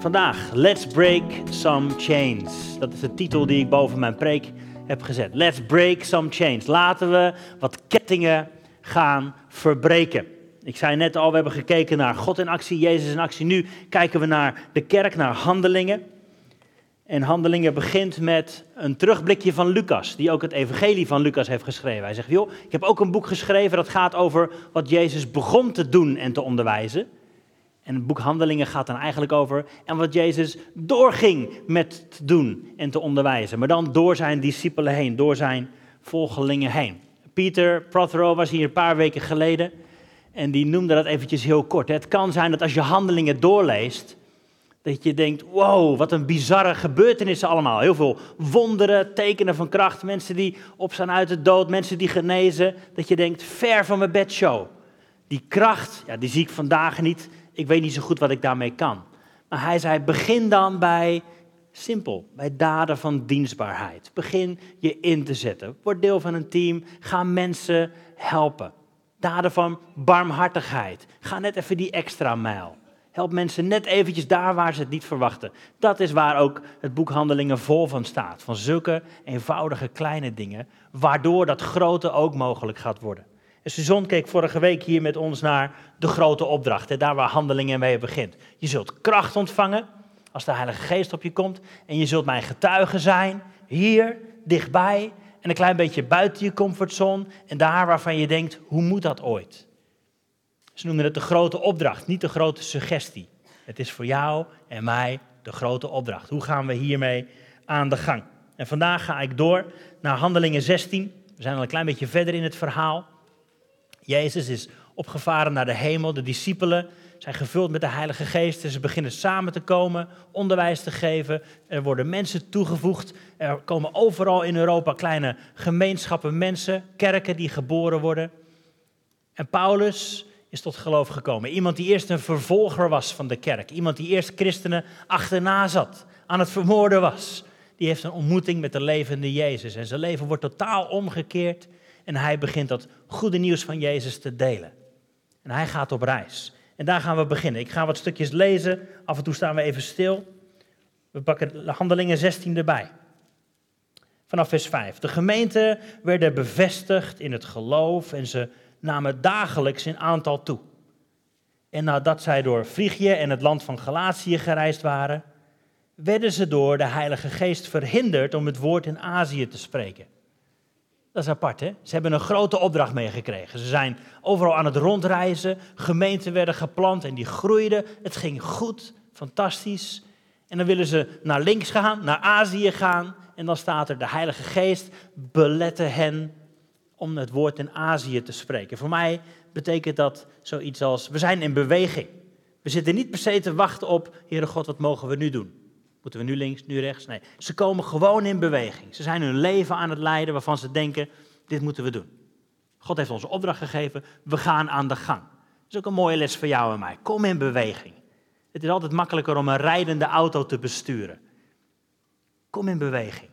Vandaag, Let's Break Some Chains. Dat is de titel die ik boven mijn preek heb gezet. Let's Break Some Chains. Laten we wat kettingen gaan verbreken. Ik zei net al, we hebben gekeken naar God in actie, Jezus in actie. Nu kijken we naar de kerk, naar handelingen. En handelingen begint met een terugblikje van Lucas, die ook het evangelie van Lucas heeft geschreven. Hij zegt, joh, ik heb ook een boek geschreven dat gaat over wat Jezus begon te doen en te onderwijzen. En het boek Handelingen gaat dan eigenlijk over en wat Jezus doorging met te doen en te onderwijzen. Maar dan door zijn discipelen heen, door zijn volgelingen heen. Pieter Prothero was hier een paar weken geleden en die noemde dat eventjes heel kort. Het kan zijn dat als je handelingen doorleest, dat je denkt, wow, wat een bizarre gebeurtenissen allemaal. Heel veel wonderen, tekenen van kracht, mensen die opstaan uit de dood, mensen die genezen. Dat je denkt, ver van mijn bedshow. Die kracht, ja, die zie ik vandaag niet. Ik weet niet zo goed wat ik daarmee kan. Maar hij zei, begin dan bij, simpel, bij daden van dienstbaarheid. Begin je in te zetten. Word deel van een team, ga mensen helpen. Daden van barmhartigheid. Ga net even die extra mijl. Help mensen net eventjes daar waar ze het niet verwachten. Dat is waar ook het boek Handelingen vol van staat. Van zulke eenvoudige kleine dingen, waardoor dat grote ook mogelijk gaat worden. En Suzanne keek vorige week hier met ons naar de grote opdracht. daar waar handelingen mee begint. Je zult kracht ontvangen als de Heilige Geest op je komt. En je zult mijn getuige zijn, hier, dichtbij. En een klein beetje buiten je comfortzone. En daar waarvan je denkt, hoe moet dat ooit? Ze noemen het de grote opdracht, niet de grote suggestie. Het is voor jou en mij de grote opdracht. Hoe gaan we hiermee aan de gang? En vandaag ga ik door naar Handelingen 16. We zijn al een klein beetje verder in het verhaal. Jezus is opgevaren naar de hemel. De discipelen zijn gevuld met de Heilige Geest. Ze beginnen samen te komen, onderwijs te geven. Er worden mensen toegevoegd. Er komen overal in Europa kleine gemeenschappen mensen, kerken die geboren worden. En Paulus is tot geloof gekomen. Iemand die eerst een vervolger was van de kerk. Iemand die eerst christenen achterna zat, aan het vermoorden was. Die heeft een ontmoeting met de levende Jezus. En zijn leven wordt totaal omgekeerd. En hij begint dat goede nieuws van Jezus te delen. En hij gaat op reis. En daar gaan we beginnen. Ik ga wat stukjes lezen. Af en toe staan we even stil. We pakken Handelingen 16 erbij. Vanaf vers 5. De gemeenten werden bevestigd in het geloof en ze namen dagelijks in aantal toe. En nadat zij door Frigië en het land van Galatië gereisd waren, werden ze door de Heilige Geest verhinderd om het woord in Azië te spreken. Dat is apart, hè? Ze hebben een grote opdracht meegekregen. Ze zijn overal aan het rondreizen, gemeenten werden geplant en die groeiden. Het ging goed, fantastisch. En dan willen ze naar links gaan, naar Azië gaan. En dan staat er, de Heilige Geest belette hen om het woord in Azië te spreken. Voor mij betekent dat zoiets als, we zijn in beweging. We zitten niet per se te wachten op, Heere God, wat mogen we nu doen? Moeten we nu links, nu rechts? Nee, ze komen gewoon in beweging. Ze zijn hun leven aan het leiden waarvan ze denken, dit moeten we doen. God heeft ons opdracht gegeven, we gaan aan de gang. Dat is ook een mooie les voor jou en mij. Kom in beweging. Het is altijd makkelijker om een rijdende auto te besturen. Kom in beweging.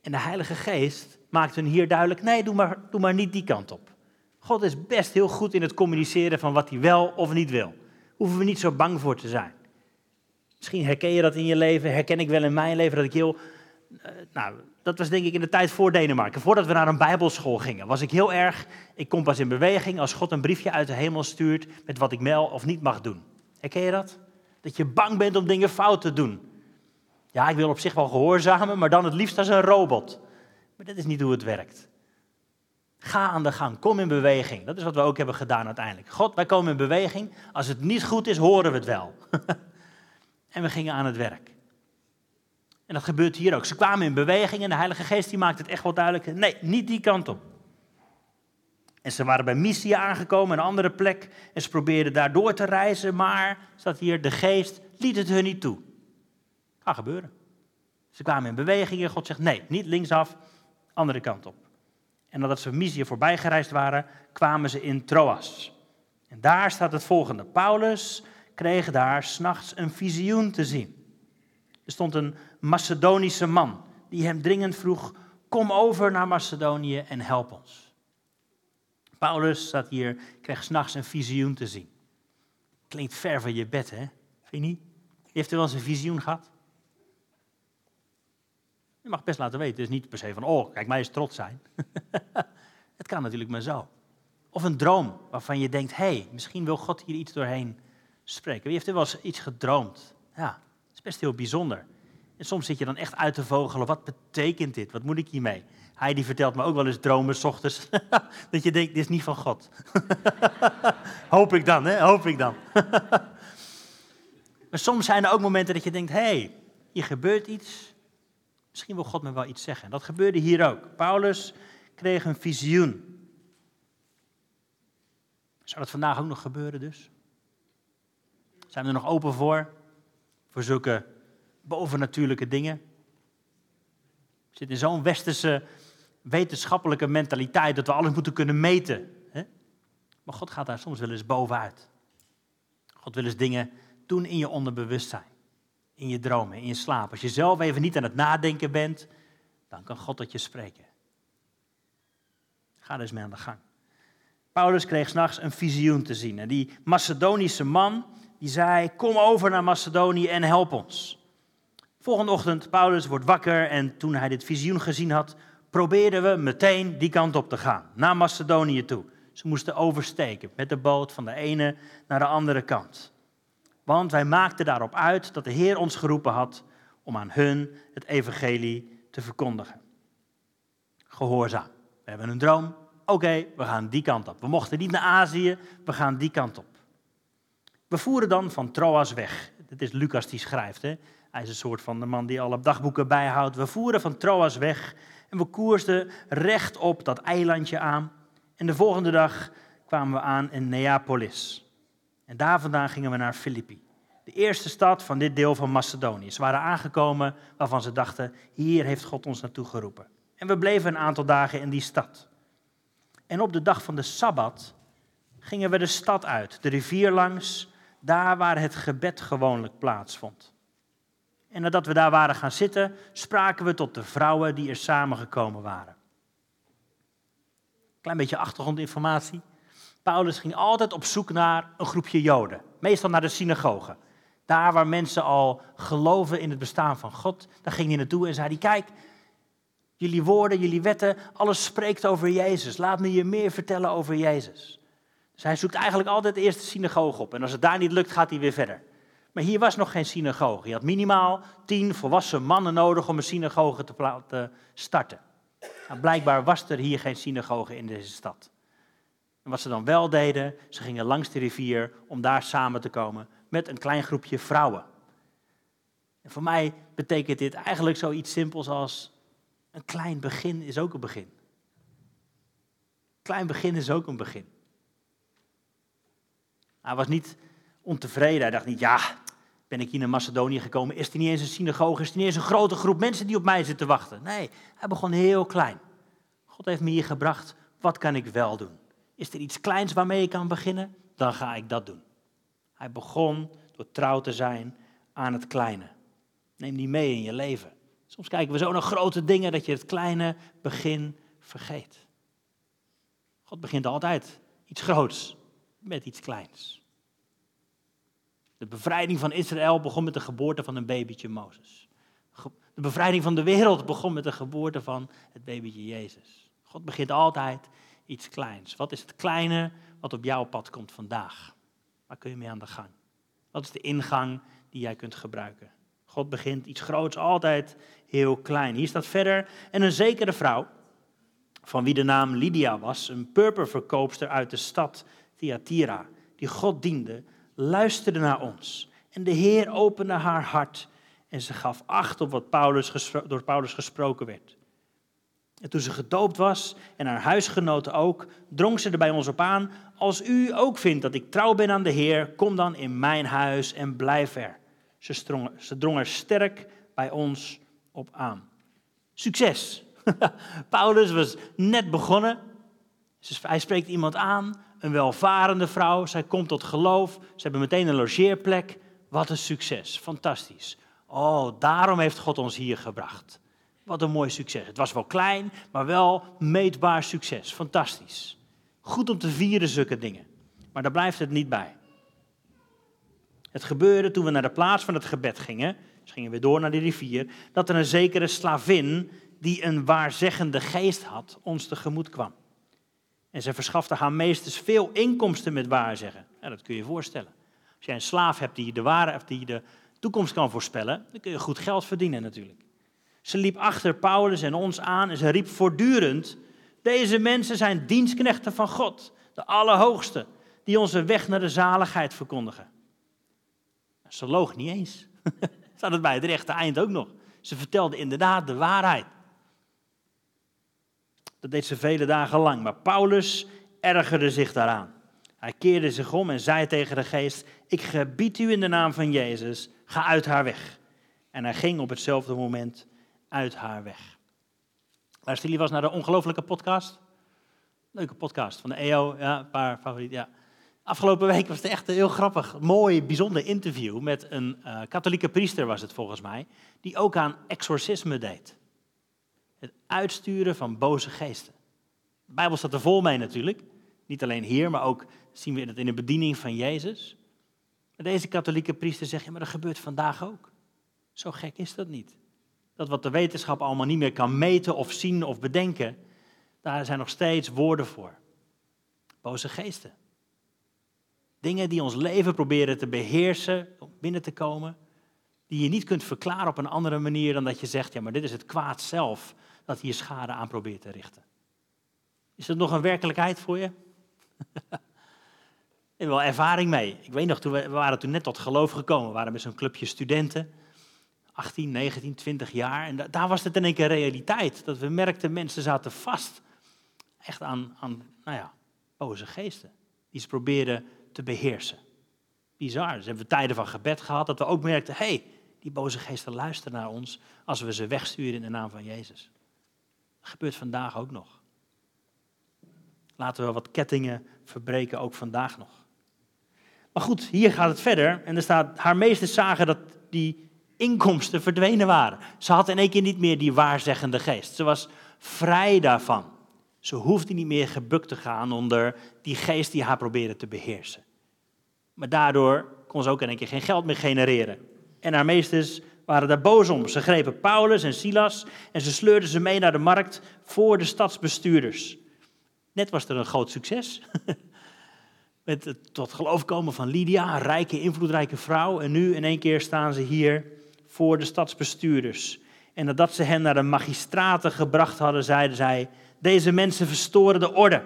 En de Heilige Geest maakt hun hier duidelijk, nee, doe maar, doe maar niet die kant op. God is best heel goed in het communiceren van wat hij wel of niet wil. Hoeven we niet zo bang voor te zijn. Misschien herken je dat in je leven, herken ik wel in mijn leven dat ik heel. Uh, nou, dat was denk ik in de tijd voor Denemarken. Voordat we naar een bijbelschool gingen, was ik heel erg. Ik kom pas in beweging als God een briefje uit de hemel stuurt met wat ik wel of niet mag doen. Herken je dat? Dat je bang bent om dingen fout te doen. Ja, ik wil op zich wel gehoorzamen, maar dan het liefst als een robot. Maar dat is niet hoe het werkt. Ga aan de gang, kom in beweging. Dat is wat we ook hebben gedaan uiteindelijk. God, wij komen in beweging. Als het niet goed is, horen we het wel. en we gingen aan het werk. En dat gebeurt hier ook. Ze kwamen in beweging en de Heilige Geest die maakt het echt wel duidelijk. Nee, niet die kant op. En ze waren bij Missie aangekomen, een andere plek. En ze probeerden daar door te reizen, maar, staat hier, de Geest liet het hun niet toe. Kan gebeuren. Ze kwamen in beweging en God zegt, nee, niet linksaf, andere kant op. En nadat ze Mysië voorbij gereisd waren, kwamen ze in Troas. En daar staat het volgende. Paulus kreeg daar s'nachts een visioen te zien. Er stond een Macedonische man die hem dringend vroeg, kom over naar Macedonië en help ons. Paulus staat hier, kreeg s'nachts een visioen te zien. Klinkt ver van je bed, hè? Vind je niet? Heeft u wel eens een visioen gehad? Je mag best laten weten. Het is niet per se van, oh, kijk, mij eens trots zijn. het kan natuurlijk maar zo. Of een droom waarvan je denkt, hé, hey, misschien wil God hier iets doorheen spreken. Wie heeft er wel eens iets gedroomd? Ja, dat is best heel bijzonder. En soms zit je dan echt uit te vogelen, wat betekent dit? Wat moet ik hiermee? Hij die vertelt me ook wel eens dromen s ochtends. dat je denkt, dit is niet van God. Hoop ik dan, hè? Hoop ik dan. maar soms zijn er ook momenten dat je denkt, hé, hey, hier gebeurt iets. Misschien wil God me wel iets zeggen. Dat gebeurde hier ook. Paulus kreeg een visioen. Zou dat vandaag ook nog gebeuren dus? Zijn we er nog open voor? Voor zulke bovennatuurlijke dingen? We zitten in zo'n westerse wetenschappelijke mentaliteit dat we alles moeten kunnen meten. Hè? Maar God gaat daar soms wel eens bovenuit. God wil eens dingen doen in je onderbewustzijn, in je dromen, in je slaap. Als je zelf even niet aan het nadenken bent, dan kan God tot je spreken. Ga dus mee aan de gang. Paulus kreeg s'nachts een visioen te zien. En die Macedonische man, die zei, kom over naar Macedonië en help ons. Volgende ochtend, Paulus wordt wakker en toen hij dit visioen gezien had, probeerden we meteen die kant op te gaan, naar Macedonië toe. Ze moesten oversteken met de boot van de ene naar de andere kant. Want wij maakten daarop uit dat de Heer ons geroepen had om aan hun het evangelie te verkondigen. Gehoorzaam. We hebben een droom. Oké, we gaan die kant op. We mochten niet naar Azië, we gaan die kant op. We voeren dan van Troas weg. Het is Lucas die schrijft. Hè? Hij is een soort van de man die alle dagboeken bijhoudt. We voeren van Troas weg en we koersten recht op dat eilandje aan. En de volgende dag kwamen we aan in Neapolis. En daar vandaan gingen we naar Filippi. De eerste stad van dit deel van Macedonië. Ze waren aangekomen waarvan ze dachten, hier heeft God ons naartoe geroepen. En we bleven een aantal dagen in die stad. En op de dag van de Sabbat gingen we de stad uit, de rivier langs, daar waar het gebed gewoonlijk plaatsvond. En nadat we daar waren gaan zitten, spraken we tot de vrouwen die er samengekomen waren. Klein beetje achtergrondinformatie. Paulus ging altijd op zoek naar een groepje Joden, meestal naar de synagoge. Daar waar mensen al geloven in het bestaan van God, daar ging hij naartoe en zei hij, kijk, jullie woorden, jullie wetten, alles spreekt over Jezus. Laat me je meer vertellen over Jezus. Hij zoekt eigenlijk altijd eerst de synagoge op en als het daar niet lukt, gaat hij weer verder. Maar hier was nog geen synagoge. Je had minimaal tien volwassen mannen nodig om een synagoge te starten. Nou, blijkbaar was er hier geen synagoge in deze stad. En wat ze dan wel deden, ze gingen langs de rivier om daar samen te komen met een klein groepje vrouwen. En voor mij betekent dit eigenlijk zoiets simpels als een klein begin is ook een begin. Klein begin is ook een begin. Hij was niet ontevreden. Hij dacht niet, ja, ben ik hier naar Macedonië gekomen, is er niet eens een synagoge, is er niet eens een grote groep mensen die op mij zitten wachten. Nee, hij begon heel klein. God heeft me hier gebracht, wat kan ik wel doen? Is er iets kleins waarmee ik kan beginnen? Dan ga ik dat doen. Hij begon door trouw te zijn aan het kleine. Neem die mee in je leven. Soms kijken we zo naar grote dingen dat je het kleine begin vergeet. God begint altijd iets groots met iets kleins. De bevrijding van Israël begon met de geboorte van een babytje Mozes. De bevrijding van de wereld begon met de geboorte van het babytje Jezus. God begint altijd iets kleins. Wat is het kleine wat op jouw pad komt vandaag? Waar kun je mee aan de gang? Wat is de ingang die jij kunt gebruiken? God begint iets groots altijd heel klein. Hier staat verder. En een zekere vrouw, van wie de naam Lydia was, een purperverkoopster uit de stad Thyatira, die God diende, luisterde naar ons. En de Heer opende haar hart en ze gaf acht op wat Paulus door Paulus gesproken werd. En toen ze gedoopt was en haar huisgenoten ook, drong ze er bij ons op aan: Als u ook vindt dat ik trouw ben aan de Heer, kom dan in mijn huis en blijf er. Ze, ze drong er sterk bij ons op aan. Succes! Paulus was net begonnen. Hij spreekt iemand aan een welvarende vrouw. Zij komt tot geloof. Ze hebben meteen een logeerplek. Wat een succes. Fantastisch. Oh, daarom heeft God ons hier gebracht. Wat een mooi succes. Het was wel klein, maar wel meetbaar succes. Fantastisch. Goed om te vieren zulke dingen. Maar daar blijft het niet bij. Het gebeurde toen we naar de plaats van het gebed gingen, dus gingen we door naar de rivier, dat er een zekere slavin die een waarzeggende geest had, ons tegemoet kwam. En ze verschafte haar meesters veel inkomsten met waarzeggen. Ja, dat kun je je voorstellen. Als jij een slaaf hebt die de, ware, die de toekomst kan voorspellen, dan kun je goed geld verdienen natuurlijk. Ze liep achter Paulus en ons aan en ze riep voortdurend: Deze mensen zijn dienstknechten van God, de Allerhoogste, die onze weg naar de zaligheid verkondigen. Ze loog niet eens. Ze had het bij het rechte eind ook nog. Ze vertelde inderdaad de waarheid. Dat deed ze vele dagen lang, maar Paulus ergerde zich daaraan. Hij keerde zich om en zei tegen de geest: Ik gebied u in de naam van Jezus, ga uit haar weg. En hij ging op hetzelfde moment uit haar weg. Luister jullie was naar de ongelofelijke podcast? Leuke podcast van de EO, ja, een paar favorieten. Ja. Afgelopen week was het echt een heel grappig, mooi, bijzonder interview met een uh, katholieke priester, was het volgens mij, die ook aan exorcisme deed. Het uitsturen van boze geesten. De Bijbel staat er vol mee natuurlijk. Niet alleen hier, maar ook zien we het in de bediening van Jezus. deze katholieke priester zegt, ja, maar dat gebeurt vandaag ook. Zo gek is dat niet. Dat wat de wetenschap allemaal niet meer kan meten of zien of bedenken, daar zijn nog steeds woorden voor. Boze geesten. Dingen die ons leven proberen te beheersen, om binnen te komen, die je niet kunt verklaren op een andere manier dan dat je zegt, ja maar dit is het kwaad zelf dat hier schade aan probeert te richten. Is dat nog een werkelijkheid voor je? Ik heb wel ervaring mee. Ik weet nog, toen we, waren toen net tot geloof gekomen. We waren met zo'n clubje studenten. 18, 19, 20 jaar. En daar was het in één keer realiteit. Dat we merkten, mensen zaten vast. Echt aan, aan nou ja, boze geesten. Die ze probeerden te beheersen. Bizar. Dus hebben we tijden van gebed gehad. Dat we ook merkten, hé, hey, die boze geesten luisteren naar ons. Als we ze wegsturen in de naam van Jezus. Gebeurt vandaag ook nog. Laten we wat kettingen verbreken, ook vandaag nog. Maar goed, hier gaat het verder. En er staat, haar meesters zagen dat die inkomsten verdwenen waren. Ze had in één keer niet meer die waarzeggende geest. Ze was vrij daarvan. Ze hoefde niet meer gebukt te gaan onder die geest die haar probeerde te beheersen. Maar daardoor kon ze ook in één keer geen geld meer genereren. En haar meesters waren daar boos om. Ze grepen Paulus en Silas en ze sleurden ze mee naar de markt voor de stadsbestuurders. Net was er een groot succes. Met het tot geloof komen van Lydia, een rijke, invloedrijke vrouw. En nu in één keer staan ze hier voor de stadsbestuurders. En nadat ze hen naar de magistraten gebracht hadden, zeiden zij: Deze mensen verstoren de orde.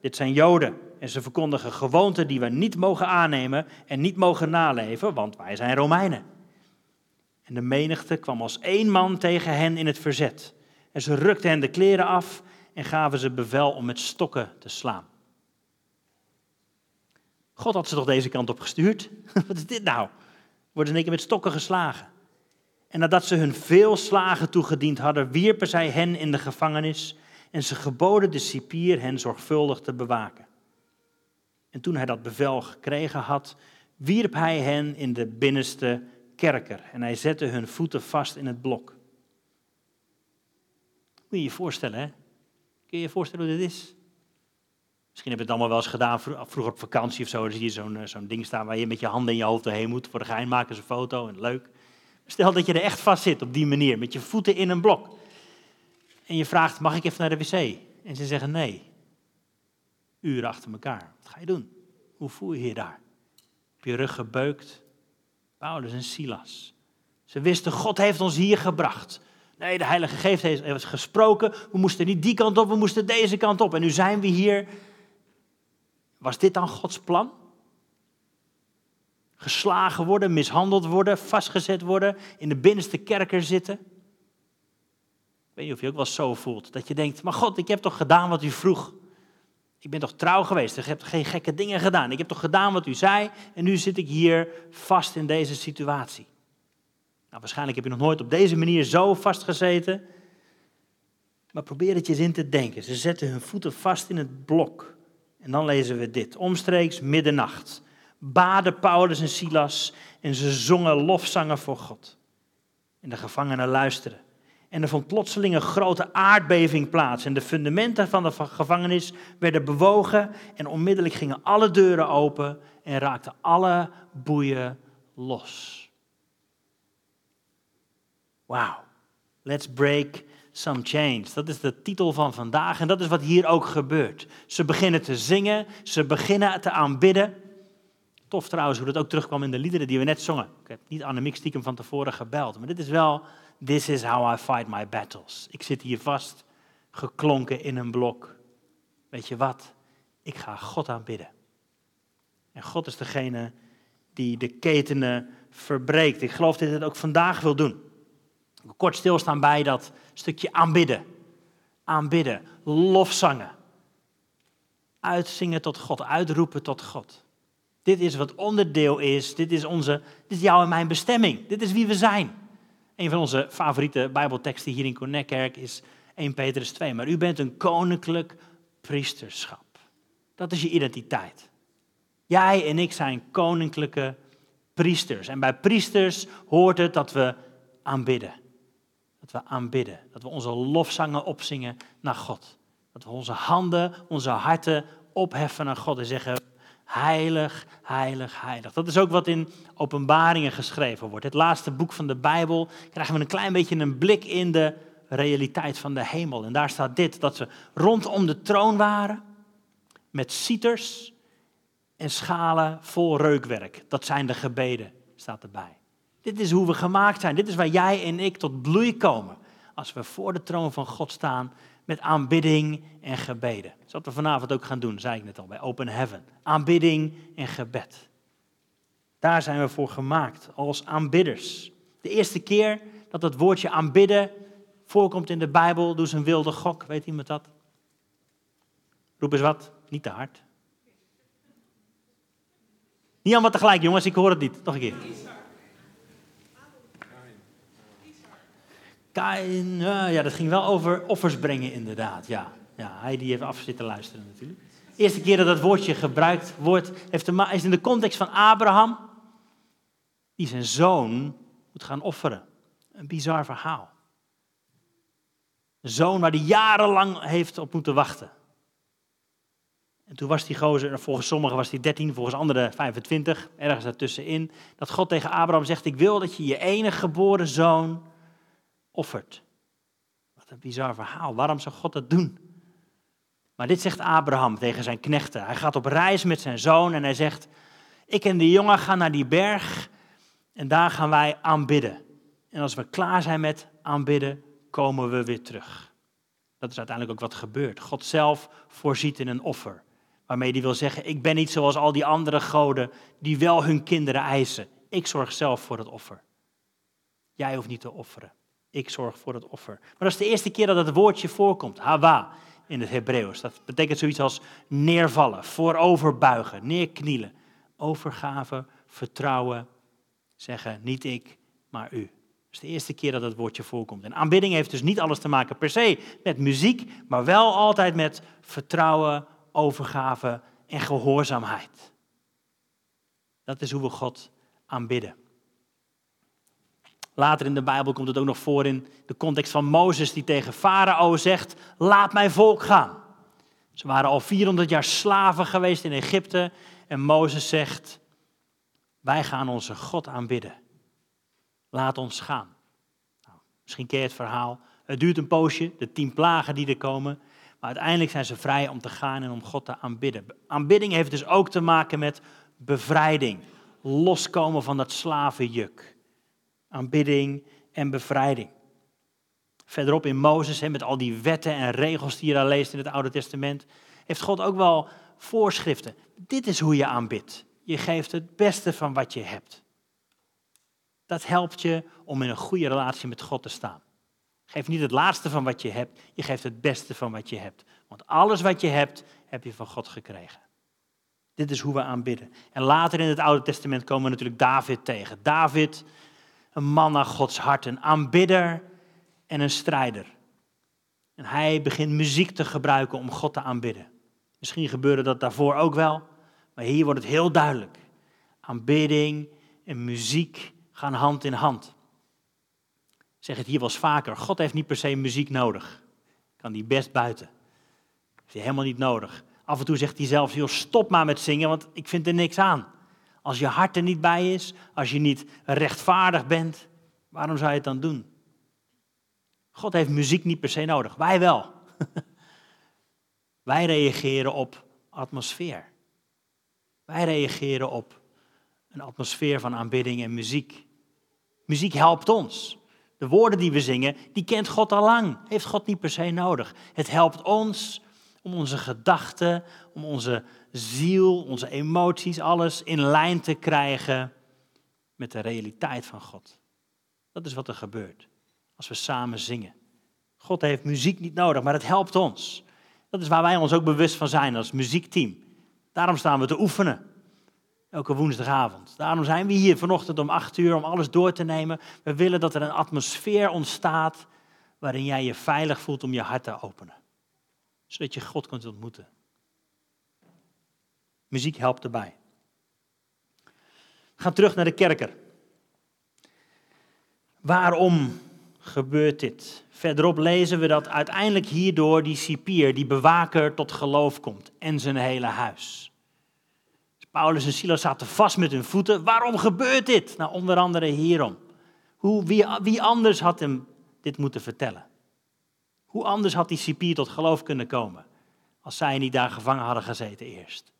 Dit zijn Joden. En ze verkondigen gewoonten die we niet mogen aannemen en niet mogen naleven, want wij zijn Romeinen. En de menigte kwam als één man tegen hen in het verzet. En ze rukten hen de kleren af en gaven ze bevel om met stokken te slaan. God had ze toch deze kant op gestuurd? Wat is dit nou? Worden ze een keer met stokken geslagen. En nadat ze hun veel slagen toegediend hadden, wierpen zij hen in de gevangenis en ze geboden de cipier hen zorgvuldig te bewaken. En toen hij dat bevel gekregen had, wierp hij hen in de binnenste kerker en hij zette hun voeten vast in het blok. Moet je je voorstellen, hè? Kun je je voorstellen hoe dit is? Misschien heb je het allemaal wel eens gedaan, vroeger op vakantie of zo. Dan zie je zo'n eh, zo'n ding staan waar je met je handen in je hoofd heen moet. Voor de gein maken ze een foto en leuk. Stel dat je er echt vast zit op die manier, met je voeten in een blok. En je vraagt, mag ik even naar de wc? En ze zeggen nee. Uren achter elkaar. Wat ga je doen? Hoe voel je je daar? Op je rug gebeukt. Paulus en Silas. Ze wisten, God heeft ons hier gebracht. Nee, de Heilige Geest heeft gesproken. We moesten niet die kant op, we moesten deze kant op. En nu zijn we hier. Was dit dan Gods plan? Geslagen worden, mishandeld worden, vastgezet worden, in de binnenste kerker zitten. Ik weet niet of je ook wel zo voelt. Dat je denkt, maar God, ik heb toch gedaan wat u vroeg. Ik ben toch trouw geweest, ik heb geen gekke dingen gedaan. Ik heb toch gedaan wat u zei en nu zit ik hier vast in deze situatie. Nou, waarschijnlijk heb je nog nooit op deze manier zo vastgezeten. Maar probeer het je eens in te denken. Ze zetten hun voeten vast in het blok. En dan lezen we dit. Omstreeks middernacht baden Paulus en Silas en ze zongen lofzangen voor God. En de gevangenen luisterden. En er vond plotseling een grote aardbeving plaats. En de fundamenten van de gevangenis werden bewogen. En onmiddellijk gingen alle deuren open en raakten alle boeien los. Wauw. Let's break some chains. Dat is de titel van vandaag en dat is wat hier ook gebeurt. Ze beginnen te zingen, ze beginnen te aanbidden. Tof trouwens hoe dat ook terugkwam in de liederen die we net zongen. Ik heb niet Annemiek stiekem van tevoren gebeld, maar dit is wel, this is how I fight my battles. Ik zit hier vast, geklonken in een blok. Weet je wat? Ik ga God aanbidden. En God is degene die de ketenen verbreekt. Ik geloof dat hij het ook vandaag wil doen. Kort stilstaan bij dat stukje aanbidden. Aanbidden, lofzangen. Uitzingen tot God, uitroepen tot God. Dit is wat onderdeel is, dit is, onze, dit is jouw en mijn bestemming. Dit is wie we zijn. Een van onze favoriete Bijbelteksten hier in Connectkerk is 1 Petrus 2. Maar u bent een koninklijk priesterschap. Dat is je identiteit. Jij en ik zijn koninklijke priesters. En bij priesters hoort het dat we aanbidden. Dat we aanbidden. Dat we onze lofzangen opzingen naar God. Dat we onze handen, onze harten opheffen naar God en zeggen: Heilig, heilig, heilig. Dat is ook wat in Openbaringen geschreven wordt. Het laatste boek van de Bijbel krijgen we een klein beetje een blik in de realiteit van de hemel. En daar staat dit: dat ze rondom de troon waren met cieters en schalen vol reukwerk. Dat zijn de gebeden, staat erbij. Dit is hoe we gemaakt zijn. Dit is waar jij en ik tot bloei komen. Als we voor de troon van God staan met aanbidding en gebeden. Dat is wat we vanavond ook gaan doen, zei ik net al, bij Open Heaven. Aanbidding en gebed. Daar zijn we voor gemaakt, als aanbidders. De eerste keer dat het woordje aanbidden voorkomt in de Bijbel, doe ze een wilde gok. Weet iemand dat? Roep eens wat, niet te hard. Niet allemaal tegelijk, jongens, ik hoor het niet. Nog een keer. Kain, ja, dat ging wel over offers brengen, inderdaad. Ja, ja hij die heeft af zitten luisteren natuurlijk. De eerste keer dat dat woordje gebruikt wordt, heeft is in de context van Abraham, die zijn zoon moet gaan offeren. Een bizar verhaal. Een zoon waar hij jarenlang heeft op moeten wachten. En toen was die gozer, volgens sommigen was hij 13, volgens anderen 25, ergens daartussenin. Dat God tegen Abraham zegt, ik wil dat je je enige geboren zoon Wat een bizar verhaal. Waarom zou God dat doen? Maar dit zegt Abraham tegen zijn knechten. Hij gaat op reis met zijn zoon en hij zegt: Ik en de jongen gaan naar die berg en daar gaan wij aanbidden. En als we klaar zijn met aanbidden, komen we weer terug. Dat is uiteindelijk ook wat gebeurt. God zelf voorziet in een offer. Waarmee hij wil zeggen: Ik ben niet zoals al die andere goden die wel hun kinderen eisen. Ik zorg zelf voor het offer. Jij hoeft niet te offeren. Ik zorg voor het offer. Maar dat is de eerste keer dat het woordje voorkomt. Hawa in het Hebreeuws. Dat betekent zoiets als neervallen, vooroverbuigen, neerknielen. Overgave, vertrouwen, zeggen niet ik, maar u. Dat is de eerste keer dat het woordje voorkomt. En aanbidding heeft dus niet alles te maken per se met muziek, maar wel altijd met vertrouwen, overgave en gehoorzaamheid. Dat is hoe we God aanbidden. Later in de Bijbel komt het ook nog voor in de context van Mozes die tegen Farao zegt, laat mijn volk gaan. Ze waren al 400 jaar slaven geweest in Egypte en Mozes zegt, wij gaan onze God aanbidden. Laat ons gaan. Nou, misschien ken je het verhaal. Het duurt een poosje, de tien plagen die er komen. Maar uiteindelijk zijn ze vrij om te gaan en om God te aanbidden. Aanbidding heeft dus ook te maken met bevrijding. Loskomen van dat slavenjuk aanbidding en bevrijding. Verderop in Mozes, met al die wetten en regels die je daar leest in het Oude Testament, heeft God ook wel voorschriften. Dit is hoe je aanbidt. Je geeft het beste van wat je hebt. Dat helpt je om in een goede relatie met God te staan. Geef niet het laatste van wat je hebt, je geeft het beste van wat je hebt. Want alles wat je hebt, heb je van God gekregen. Dit is hoe we aanbidden. En later in het Oude Testament komen we natuurlijk David tegen. David een man naar Gods hart, een aanbidder en een strijder. En hij begint muziek te gebruiken om God te aanbidden. Misschien gebeurde dat daarvoor ook wel, maar hier wordt het heel duidelijk. Aanbidding en muziek gaan hand in hand. Ik zeg het hier wel eens vaker, God heeft niet per se muziek nodig. Kan die best buiten. Heeft hij helemaal niet nodig. Af en toe zegt hij zelfs, joh, stop maar met zingen, want ik vind er niks aan. Als je hart er niet bij is, als je niet rechtvaardig bent, waarom zou je het dan doen? God heeft muziek niet per se nodig, wij wel. wij reageren op atmosfeer. Wij reageren op een atmosfeer van aanbidding en muziek. Muziek helpt ons. De woorden die we zingen, die kent God al lang. Heeft God niet per se nodig. Het helpt ons om onze gedachten, om onze ziel, onze emoties, alles in lijn te krijgen met de realiteit van God. Dat is wat er gebeurt als we samen zingen. God heeft muziek niet nodig, maar het helpt ons. Dat is waar wij ons ook bewust van zijn als muziekteam. Daarom staan we te oefenen. Elke woensdagavond. Daarom zijn we hier vanochtend om acht uur om alles door te nemen. We willen dat er een atmosfeer ontstaat waarin jij je veilig voelt om je hart te openen. Zodat je God kunt ontmoeten. Muziek helpt erbij. We gaan terug naar de kerker. Waarom gebeurt dit? Verderop lezen we dat uiteindelijk hierdoor die cipier, die bewaker, tot geloof komt en zijn hele huis. Paulus en Silas zaten vast met hun voeten. Waarom gebeurt dit? Nou, onder andere hierom. Hoe, wie, wie anders had hem dit moeten vertellen? Hoe anders had die cipier tot geloof kunnen komen als zij niet daar gevangen hadden gezeten eerst?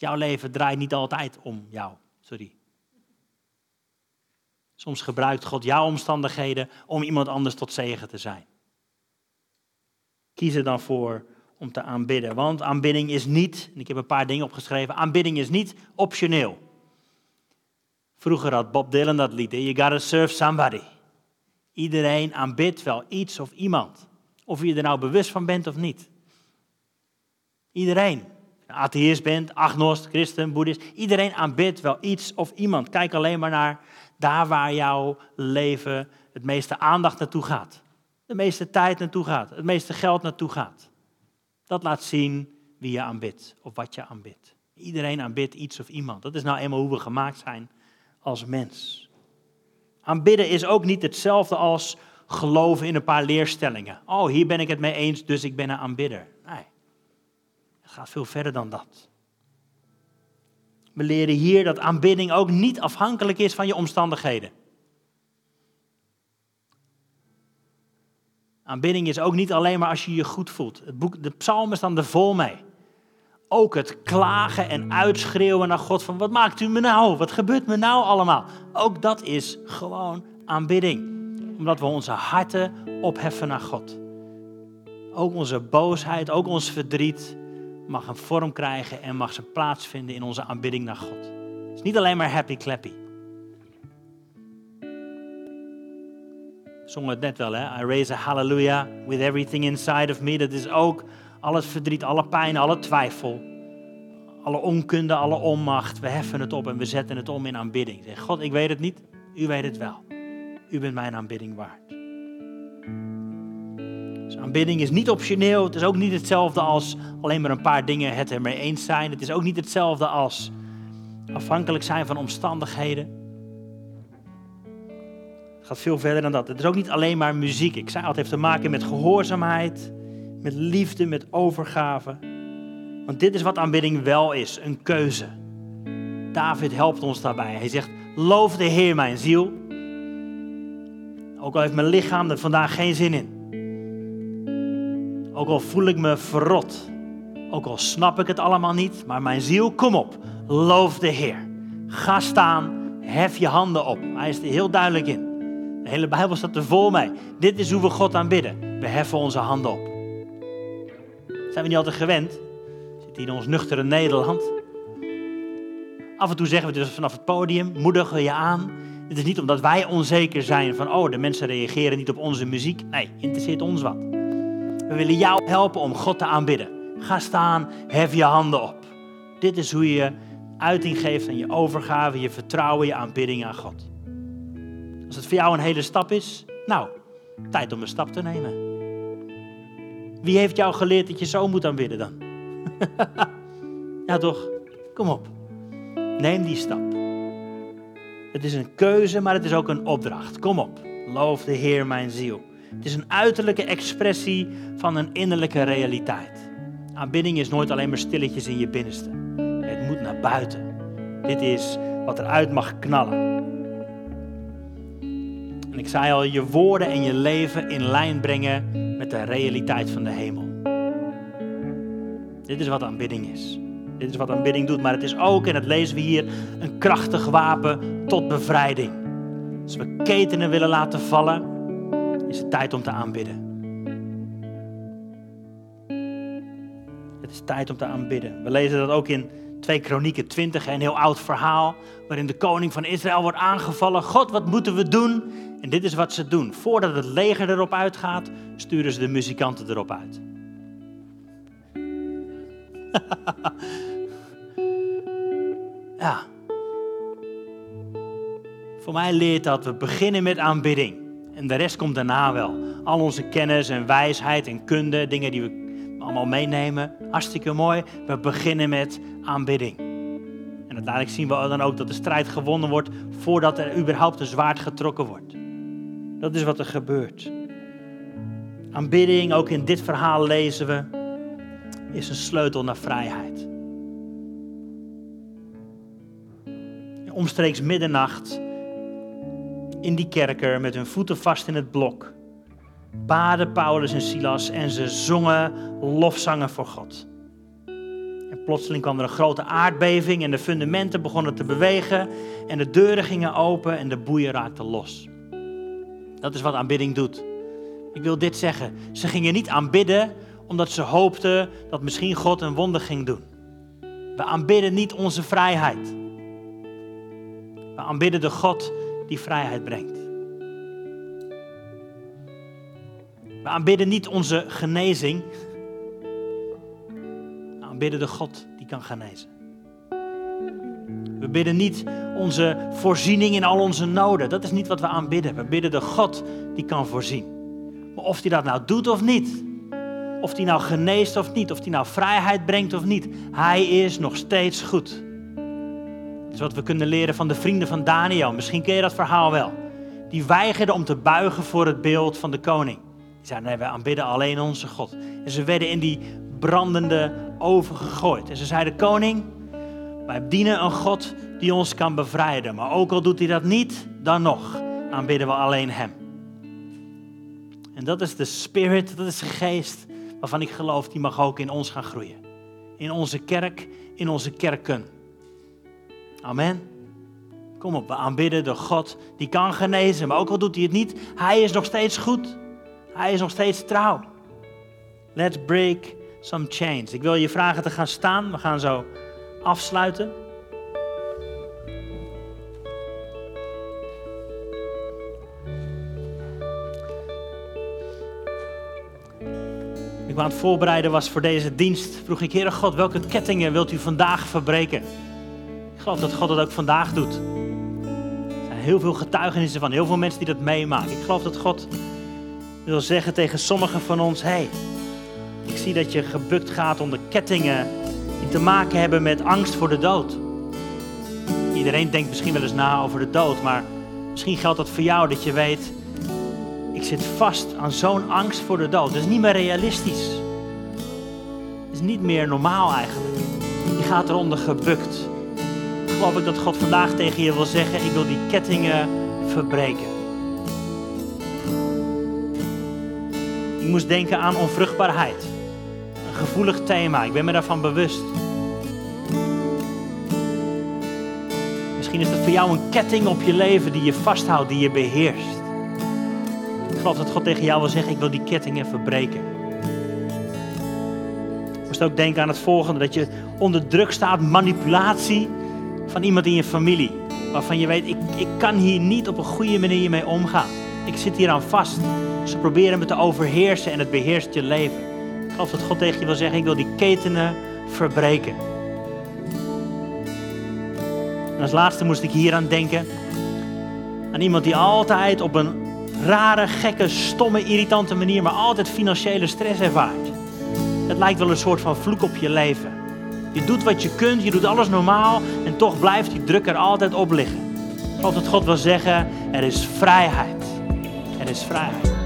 Jouw leven draait niet altijd om jou, sorry. Soms gebruikt God jouw omstandigheden om iemand anders tot zegen te zijn. Kies er dan voor om te aanbidden. Want aanbidding is niet, en ik heb een paar dingen opgeschreven, aanbidding is niet optioneel. Vroeger had Bob Dylan dat lied, You gotta serve somebody. Iedereen aanbidt wel iets of iemand. Of je er nou bewust van bent of niet. Iedereen. Atheïst bent, agnost, christen, boeddhist. Iedereen aanbidt wel iets of iemand. Kijk alleen maar naar daar waar jouw leven het meeste aandacht naartoe gaat. De meeste tijd naartoe gaat. Het meeste geld naartoe gaat. Dat laat zien wie je aanbidt of wat je aanbidt. Iedereen aanbidt iets of iemand. Dat is nou eenmaal hoe we gemaakt zijn als mens. Aanbidden is ook niet hetzelfde als geloven in een paar leerstellingen. Oh, hier ben ik het mee eens, dus ik ben een aanbidder. Het gaat veel verder dan dat. We leren hier dat aanbidding ook niet afhankelijk is van je omstandigheden. Aanbidding is ook niet alleen maar als je je goed voelt. Het boek, de psalmen staan er vol mee. Ook het klagen en uitschreeuwen naar God van wat maakt u me nou? Wat gebeurt me nou allemaal? Ook dat is gewoon aanbidding. Omdat we onze harten opheffen naar God. Ook onze boosheid, ook ons verdriet mag een vorm krijgen en mag zijn plaats vinden in onze aanbidding naar God. Het is niet alleen maar happy clappy. zongen het net wel, hè? I raise a hallelujah with everything inside of me. Dat is ook alles verdriet, alle pijn, alle twijfel, alle onkunde, alle onmacht. We heffen het op en we zetten het om in aanbidding. Zeg, God, ik weet het niet, u weet het wel. U bent mijn aanbidding waard. Dus aanbidding is niet optioneel. Het is ook niet hetzelfde als alleen maar een paar dingen het ermee eens zijn. Het is ook niet hetzelfde als afhankelijk zijn van omstandigheden gaat veel verder dan dat. Het is ook niet alleen maar muziek. Ik zei het heeft te maken met gehoorzaamheid, met liefde, met overgave. Want dit is wat aanbidding wel is, een keuze. David helpt ons daarbij. Hij zegt, loof de Heer mijn ziel. Ook al heeft mijn lichaam er vandaag geen zin in. Ook al voel ik me verrot. Ook al snap ik het allemaal niet. Maar mijn ziel, kom op. Loof de Heer. Ga staan. Hef je handen op. Hij is er heel duidelijk in. De hele Bijbel staat er vol mee. Dit is hoe we God aanbidden. We heffen onze handen op. Zijn we niet altijd gewend? Zit hier in ons nuchtere Nederland. Af en toe zeggen we dus vanaf het podium, moedigen we je aan. Het is niet omdat wij onzeker zijn van, oh, de mensen reageren niet op onze muziek. Nee, interesseert ons wat. We willen jou helpen om God te aanbidden. Ga staan, hef je handen op. Dit is hoe je uiting geeft aan je overgave, je vertrouwen, je aanbidding aan God. Als het voor jou een hele stap is, nou, tijd om een stap te nemen. Wie heeft jou geleerd dat je zo moet aanbidden dan? ja toch, kom op. Neem die stap. Het is een keuze, maar het is ook een opdracht. Kom op, loof de Heer mijn ziel. Het is een uiterlijke expressie van een innerlijke realiteit. Aanbidding is nooit alleen maar stilletjes in je binnenste. Het moet naar buiten. Dit is wat eruit mag knallen. En ik zei al, je woorden en je leven in lijn brengen met de realiteit van de hemel. Dit is wat aanbidding is. Dit is wat aanbidding doet, maar het is ook, en dat lezen we hier, een krachtig wapen tot bevrijding. Als we ketenen willen laten vallen, is het tijd om te aanbidden. Het is tijd om te aanbidden. We lezen dat ook in 2 Kronieken 20, een heel oud verhaal, waarin de koning van Israël wordt aangevallen. God, wat moeten we doen? En dit is wat ze doen. Voordat het leger erop uitgaat, sturen ze de muzikanten erop uit. ja. Voor mij leert dat we beginnen met aanbidding. En de rest komt daarna wel. Al onze kennis en wijsheid en kunde, dingen die we allemaal meenemen. Hartstikke mooi. We beginnen met aanbidding. En uiteindelijk zien we dan ook dat de strijd gewonnen wordt voordat er überhaupt een zwaard getrokken wordt. Dat is wat er gebeurt. Aanbidding, ook in dit verhaal lezen we, is een sleutel naar vrijheid. Omstreeks middernacht in die kerker met hun voeten vast in het blok baden Paulus en Silas en ze zongen lofzangen voor God. En plotseling kwam er een grote aardbeving en de fundamenten begonnen te bewegen en de deuren gingen open en de boeien raakten los. Dat is wat aanbidding doet. Ik wil dit zeggen. Ze gingen niet aanbidden omdat ze hoopten dat misschien God een wonder ging doen. We aanbidden niet onze vrijheid. We aanbidden de God die vrijheid brengt. We aanbidden niet onze genezing. We aanbidden de God die kan genezen. We bidden niet onze voorziening in al onze noden. Dat is niet wat we aanbidden. We bidden de God die kan voorzien. Maar of hij dat nou doet of niet, of hij nou geneest of niet, of hij nou vrijheid brengt of niet, hij is nog steeds goed. Wat we kunnen leren van de vrienden van Daniel. Misschien ken je dat verhaal wel. Die weigerden om te buigen voor het beeld van de koning. Die zeiden, nee, wij aanbidden alleen onze God. En ze werden in die brandende oven gegooid. En ze zeiden, koning, wij dienen een God die ons kan bevrijden. Maar ook al doet hij dat niet, dan nog aanbidden we alleen hem. En dat is de spirit, dat is de geest waarvan ik geloof, die mag ook in ons gaan groeien. In onze kerk, in onze kerken. Amen. Kom op, we aanbidden de God die kan genezen. Maar ook al doet hij het niet, hij is nog steeds goed. Hij is nog steeds trouw. Let's break some chains. Ik wil je vragen te gaan staan. We gaan zo afsluiten. Ik aan het voorbereiden was voor deze dienst, vroeg ik, Heere God, welke kettingen wilt u vandaag verbreken? Ik geloof dat God dat ook vandaag doet. Er zijn heel veel getuigenissen van, heel veel mensen die dat meemaken. Ik geloof dat God wil zeggen tegen sommigen van ons: hey, ik zie dat je gebukt gaat onder kettingen die te maken hebben met angst voor de dood. Iedereen denkt misschien wel eens na over de dood, maar misschien geldt dat voor jou dat je weet: ik zit vast aan zo'n angst voor de dood. Dat is niet meer realistisch. Het is niet meer normaal eigenlijk. Je gaat eronder gebukt. Geloof ik dat God vandaag tegen je wil zeggen: ik wil die kettingen verbreken. Ik moest denken aan onvruchtbaarheid. Een gevoelig thema, ik ben me daarvan bewust. Misschien is dat voor jou een ketting op je leven die je vasthoudt, die je beheerst. Ik geloof dat God tegen jou wil zeggen, ik wil die kettingen verbreken. Ik moest ook denken aan het volgende, dat je onder druk staat, manipulatie van iemand in je familie. Waarvan je weet, ik, ik kan hier niet op een goede manier mee omgaan. Ik zit hier aan vast. Ze proberen me te overheersen en het beheerst je leven. Ik geloof dat God tegen je wil zeggen, ik wil die ketenen verbreken. En als laatste moest ik hier aan denken. Aan iemand die altijd op een rare, gekke, stomme, irritante manier, maar altijd financiële stress ervaart. Het lijkt wel een soort van vloek op je leven. Je doet wat je kunt, je doet alles normaal en toch blijft die druk er altijd op liggen. Ik geloof dat God wil zeggen, er is vrijheid. Er is vrijheid.